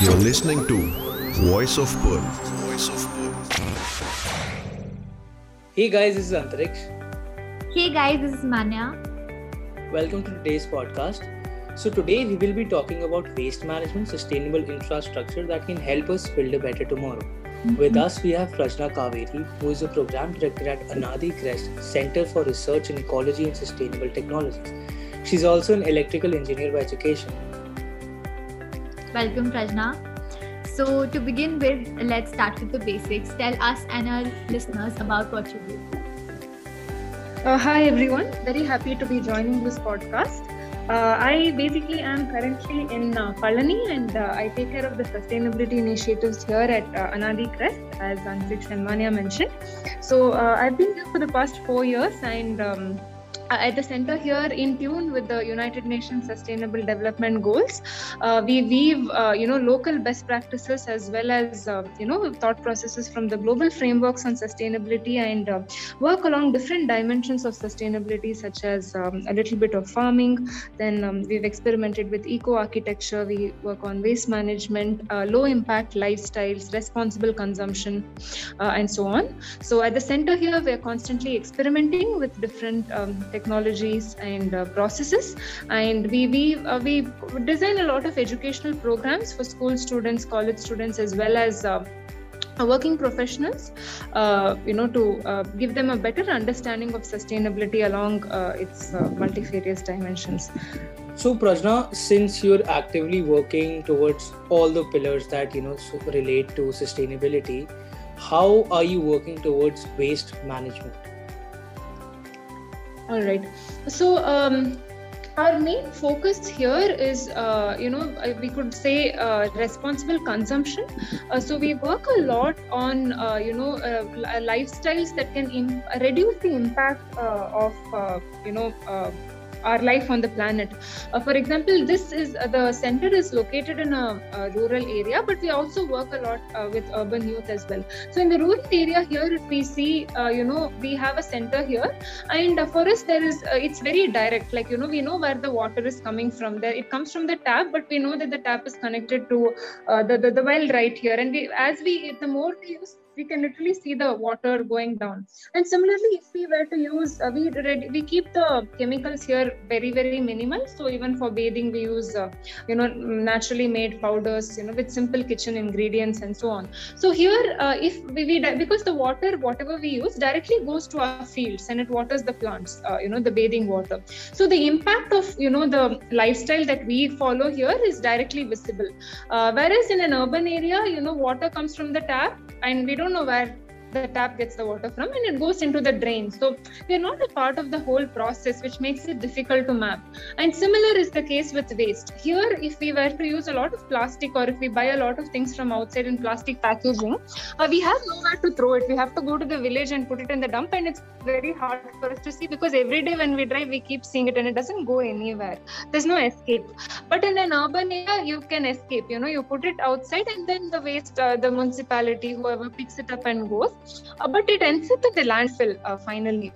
You're listening to Voice of Pearl. Voice of Pearl. Hey guys, this is Antariksh. Hey guys, this is Manya. Welcome to today's podcast. So, today we will be talking about waste management, sustainable infrastructure that can help us build a better tomorrow. Mm-hmm. With us, we have Prajna Kaveri, who is a program director at Anadi Crest Center for Research in Ecology and Sustainable Technologies. She's also an electrical engineer by education. Welcome, Prajna. So, to begin with, let's start with the basics. Tell us and our listeners about what you do. Uh, hi everyone, very happy to be joining this podcast. Uh, I basically am currently in uh, Palani and uh, I take care of the sustainability initiatives here at uh, Anadi Crest, as Antriksh and Manya mentioned. So uh, I've been here for the past four years and um, at the center here in tune with the united nations sustainable development goals uh, we weave uh, you know local best practices as well as uh, you know thought processes from the global frameworks on sustainability and uh, work along different dimensions of sustainability such as um, a little bit of farming. Then um, we've experimented with eco architecture we work on waste management uh, low impact lifestyles responsible consumption uh, and so on. So at the center here we're constantly experimenting with different um, technologies and uh, processes and we we uh, we design a lot of educational programs for school students college students as well as uh, working professionals uh, you know to uh, give them a better understanding of sustainability along uh, its multifarious dimensions So, Prajna, since you're actively working towards all the pillars that you know relate to sustainability, how are you working towards waste management? All right so um, our main focus here is uh, you know we could say uh, responsible consumption. Uh, so we work a lot on uh, you know uh, lifestyles that can reduce the impact uh, of you know our life on the planet. Uh, for example, this is uh, the center is located in a, a, rural area, but we also work a lot uh, with urban youth as well. So in the rural area here, we see, you know, we have a center here, and for us there is it's very direct. Like you know, we know where the water is coming from. There, it comes from the tap, but we know that the tap is connected to the, the the well right here, and we as we the more we use we can literally see the water going down. And similarly if we were to use uh, we we keep the chemicals here very very minimal. So even for bathing we use uh, you know naturally made powders you know with simple kitchen ingredients and so on. So here uh, if we, we, because the water whatever we use directly goes to our fields and it waters the plants uh, you know the bathing water. So the impact of you know the lifestyle that we follow here is directly visible. Uh, whereas in an urban area you know water comes from the tap and we don't know where the tap gets the water from and it goes into the drain. So we're not a part of the whole process which makes it difficult to map. And similar is the case with waste. Here if we were to use a lot of plastic or if we buy a lot of things from outside in plastic packaging uh, we have nowhere to throw it. We have to go to the village and put it in the dump and it's very hard for us to see because every day when we drive we keep seeing it and it doesn't go anywhere. There's no escape. But in an urban area you can escape. You know you put it outside and then the waste uh, the municipality whoever picks it up and goes but it ends up in the landfill uh, finally.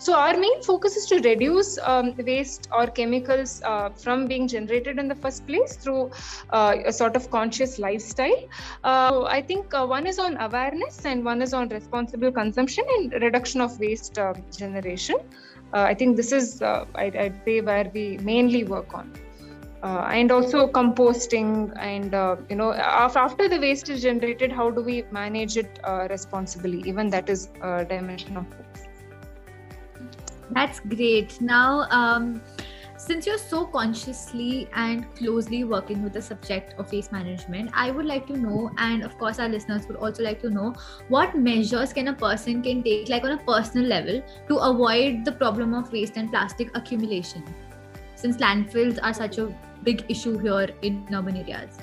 So our main focus is to reduce um, waste or chemicals uh, from being generated in the first place through uh, a sort of conscious lifestyle. Uh, I think uh, one is on awareness and one is on responsible consumption and reduction of waste generation. I think this is, I'd, I'd say, where we mainly work on. Uh, and also composting and uh, you know after the waste is generated how do we manage it uh, responsibly? Even that is a dimension of this that's great. Now um, since you're so consciously and closely working with the subject of waste management i would like to know and of course our listeners would also like to know what measures can a person can take like on a personal level to avoid the problem of waste and plastic accumulation? Since landfills are such a big issue here in urban areas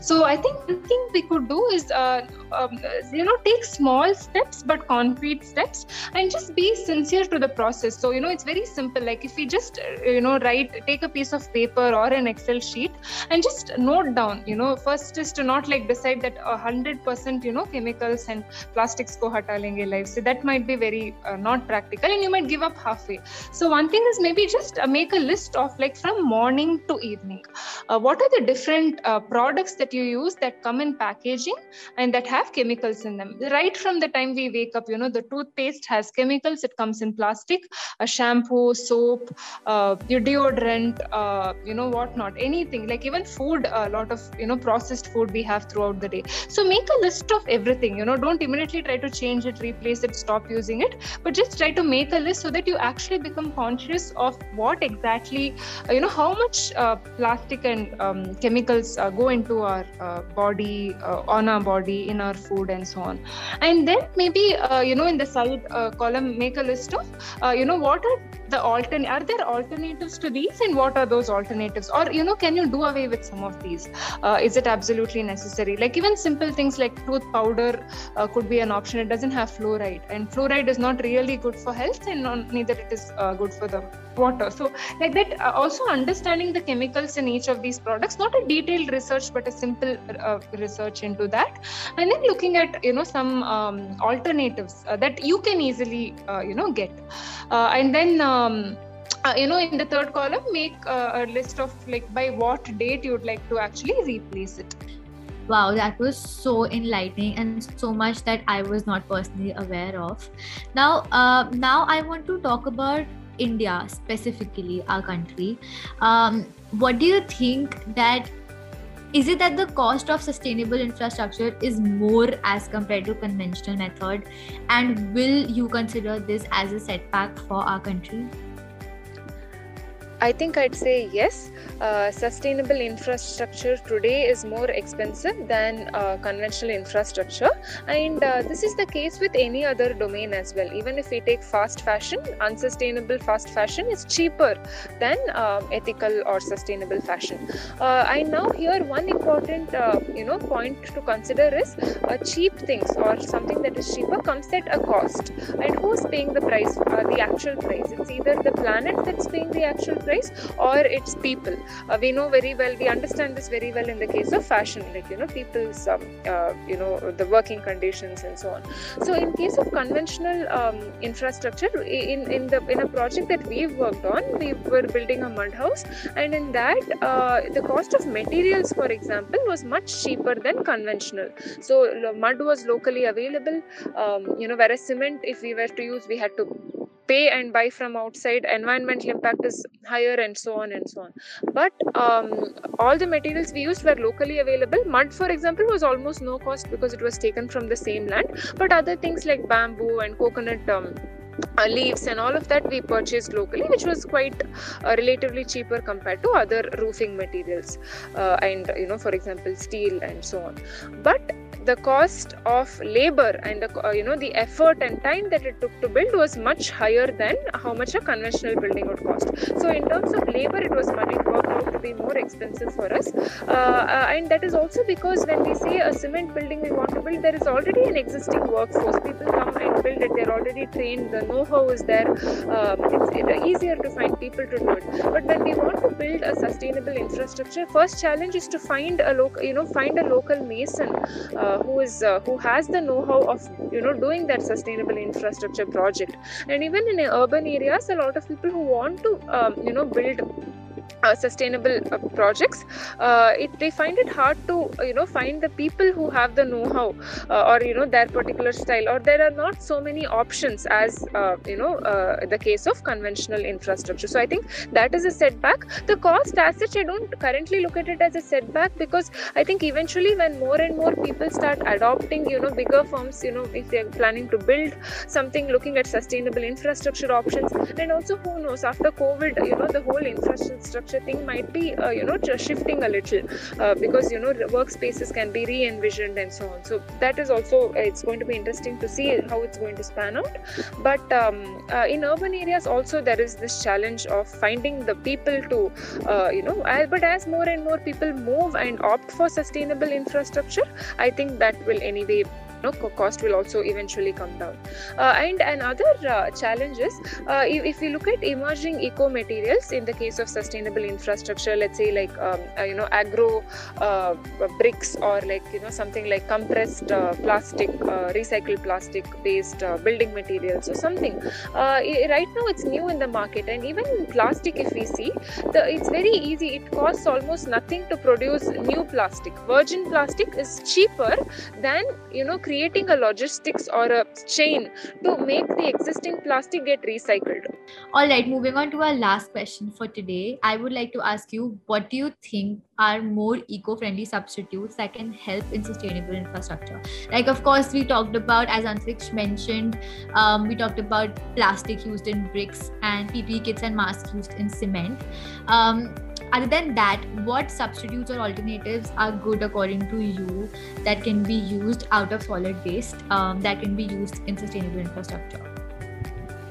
so I think the thing we could do is, uh, um, you know, take small steps but concrete steps, and just be sincere to the process. So you know, it's very simple. Like if we just, uh, you know, write, take a piece of paper or an Excel sheet, and just note down. You know, first is to not like decide that a hundred percent, you know, chemicals and plastics ko hata lenge life. So that might be very uh, not practical, and you might give up halfway. So one thing is maybe just uh, make a list of like from morning to evening, uh, what are the different uh, products products that you use that come in packaging and that have chemicals in them. Right from the time we wake up you know the toothpaste has chemicals. It comes in plastic a shampoo soap uh, your deodorant uh, you know whatnot anything. Like even food a lot of you know processed food we have throughout the day. So make a list of everything you know. Don't immediately try to change it replace it stop using it but just try to make a list so that you actually become conscious of what exactly uh, you know how much uh, plastic and um, chemicals uh, go into our uh, body uh, on our body in our food and so on. And then maybe uh, you know in the side column make a list of you know what are the alternate are there alternatives to these? And what are those alternatives? Or you know can you do away with some of these? Uh, is it absolutely necessary? Like even simple things like tooth powder uh, could be an option. It doesn't have fluoride. And fluoride is not really good for health and neither it is uh, good for the water. So like that uh, also understanding the chemicals in each of these products not a detailed research but a simple uh, research into that. And then looking at you know some um, alternatives uh, that you can easily you know get. And then um, uh, you know in the third column make uh, a list of like by what date you would like to actually replace it. Wow that was so enlightening and so much that i was not personally aware of. Now uh, now i want to talk about india specifically our country. Um, what do you think that is it that the cost of sustainable infrastructure is more as compared to conventional method? And will you consider this as a setback for our country I think I'd say yes. Uh, sustainable infrastructure today is more expensive than uh, conventional infrastructure, and uh, this is the case with any other domain as well. Even if we take fast fashion, unsustainable fast fashion is cheaper than um, ethical or sustainable fashion. Uh, I now hear one important uh, you know point to consider is uh, cheap things or something that is cheaper comes at a cost, and who's paying the price? the actual price. It's either the planet that's paying the actual price or it's people. Uh, we know very well we understand this very well in the case of fashion like you know people's um, uh, you know the working conditions and so on. So in case of conventional um, infrastructure in in the in a project that we've worked on we were building a mud house and in that uh, the cost of materials for example was much cheaper than conventional. So mud was locally available um, you know whereas cement if we were to use we had to pay and buy from outside environmental impact is higher and so on and so on. But um, all the materials we used were locally available. Mud for example was almost no cost because it was taken from the same land. But other things like bamboo and coconut um, uh, leaves and all of that we purchased locally which was quite uh, relatively cheaper compared to other roofing materials uh, and you know for example steel and so on. But the cost of labor and the, uh, you know the effort and time that it took to build was much higher than how much a conventional building would cost. So in terms of labor it was money worked out to be more expensive for us. Uh, uh, and that is also because when we say a cement building we want to build there is already an existing workforce. People come they're already trained the know-how is there um, it's, it's easier to find people to do it. But when we want to build a sustainable infrastructure first challenge is to find a local you know find a local mason uh, who is uh, who has the know-how of you know doing that sustainable infrastructure project. And even in urban areas a lot of people who want to um, you know build uh, sustainable uh, projects. Uh, it, they find it hard to you know find the people who have the know-how uh, or you know their particular style or there are not so many options as uh, you know uh, the case of conventional infrastructure. So i think that is a setback. The cost as such i don't currently look at it as a setback because i think eventually when more and more people start adopting you know bigger firms you know if they're planning to build something looking at sustainable infrastructure options and also who knows after covid you know the whole infrastructure thing might be uh, you know just shifting a little uh, because you know workspaces can be re-envisioned and so on. So that is also uh, it's going to be interesting to see how it's going to span out. But um, uh, in urban areas also there is this challenge of finding the people to uh, you know but as more and more people move and opt for sustainable infrastructure i think that will anyway know, cost will also eventually come down. Uh, and another uh, challenge is uh, if, if, we look at emerging eco materials in the case of sustainable infrastructure, let's say like um, you know agro bricks or like you know something like compressed plastic, recycled plastic based building materials or something. right now it's new in the market, and even plastic, if we see, the, it's very easy. It costs almost nothing to produce new plastic. Virgin plastic is cheaper than you know creating a logistics or a chain to make the existing plastic get recycled. All right, moving on to our last question for today. I would like to ask you what do you think are more eco-friendly substitutes that can help in sustainable infrastructure like of course we talked about as antriksh mentioned um, we talked about plastic used in bricks and ppe kits and masks used in cement um, other than that what substitutes or alternatives are good according to you that can be used out of solid waste um, that can be used in sustainable infrastructure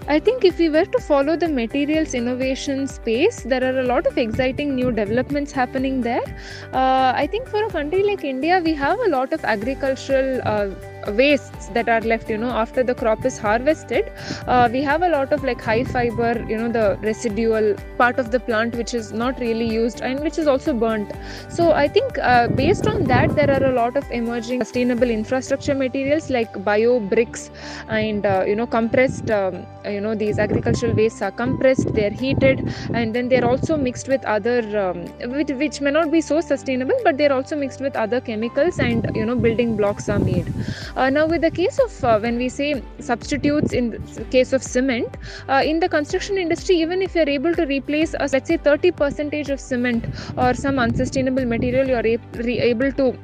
I think if we were to follow the materials innovation space, there are a lot of exciting new developments happening there. Uh, I think for a country like India, we have a lot of agricultural uh, wastes that are left you know after the crop is harvested uh, we have a lot of like high fiber you know the residual part of the plant which is not really used and which is also burnt. So i think uh, based on that there are a lot of emerging sustainable infrastructure materials like bio bricks and uh, you know compressed um, you know these agricultural wastes are compressed they're heated and then they're also mixed with other um, which, which may not be so sustainable but they're also mixed with other chemicals and you know building blocks are made now, with the case of uh, when we say substitutes in the case of cement, uh, in the construction industry, even if you're able to replace, uh, let's say, 30 percentage of cement or some unsustainable material, you're able to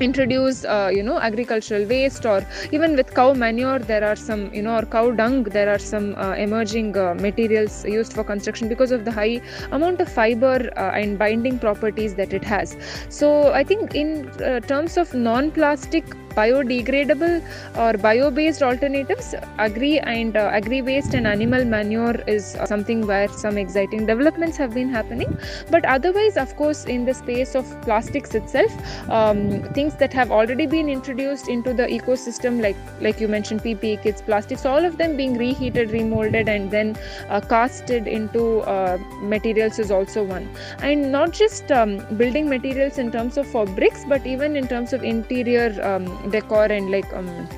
introduce uh, you know agricultural waste or even with cow manure there are some you know or cow dung there are some uh, emerging uh, materials used for construction because of the high amount of fiber uh, and binding properties that it has. So i think in uh, terms of non plastic biodegradable or bio-based alternatives. Agri and uh, agri waste and animal manure is something where some exciting developments have been happening. But otherwise of course in the space of plastics itself um, things that have already been introduced into the ecosystem like like you mentioned ppe kits plastics all of them being reheated remolded and then uh, casted into uh, materials is also one. And not just um, building materials in terms of for bricks but even in terms of interior um, decor and like um,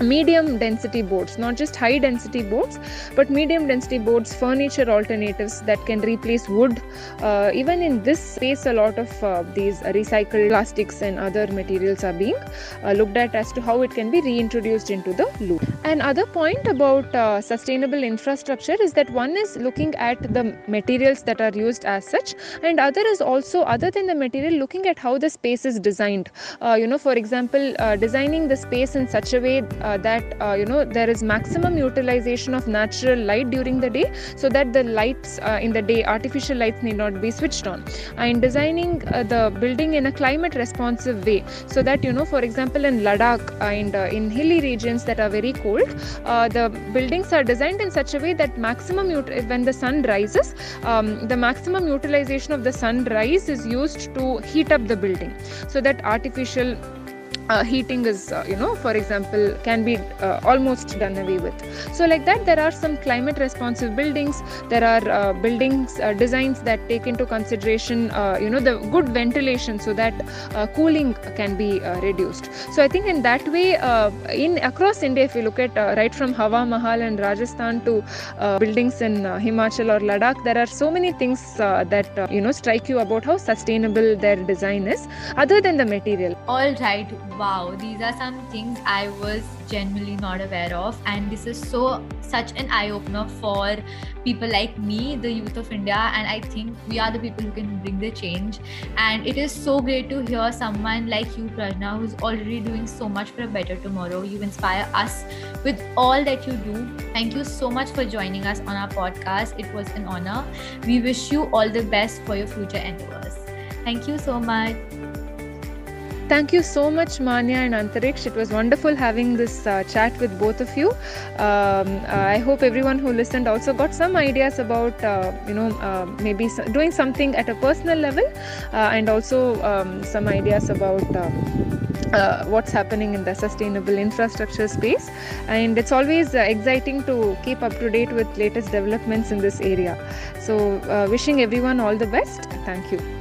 medium density boards not just high density boards but medium density boards furniture alternatives that can replace wood. Uh, even in this space a lot of uh, these recycled plastics and other materials are being uh, looked at as to how it can be reintroduced into the loop another point about uh, sustainable infrastructure is that one is looking at the materials that are used as such and other is also other than the material looking at how the space is designed. Uh, you know for example uh, designing the space in such a way uh, that uh, you know there is maximum utilization of natural light during the day so that the lights uh, in the day artificial lights need not be switched on. And designing the building in a climate responsive way so that you know for example in ladakh and in hilly regions that are very cold the buildings are designed in such a way that maximum when the sun rises um, the maximum utilization of the sunrise is used to heat up the building so that artificial uh, heating is uh, you know for example can be uh, almost done away with. So like that there are some climate responsive buildings. There are uh, buildings uh, designs that take into consideration uh, you know the good ventilation so that cooling can be reduced. So i think in that way in across india if you look at right from hawa mahal and rajasthan to buildings in himachal or ladakh there are so many things that you know strike you about how sustainable their design is other than the material. All right wow, these are some things I was genuinely not aware of. And this is so such an eye opener for people like me, the youth of India. And I think we are the people who can bring the change. And it is so great to hear someone like you, Prajna, who's already doing so much for a better tomorrow. You inspire us with all that you do. Thank you so much for joining us on our podcast. It was an honor. We wish you all the best for your future endeavors. Thank you so much. Thank you so much, Manya and Antariksh. It was wonderful having this uh, chat with both of you. Um, uh, I hope everyone who listened also got some ideas about, uh, you know, uh, maybe doing something at a personal level uh, and also um, some ideas about um, uh, what's happening in the sustainable infrastructure space and it's always uh, exciting to keep up to date with latest developments in this area so uh, wishing everyone all the best thank you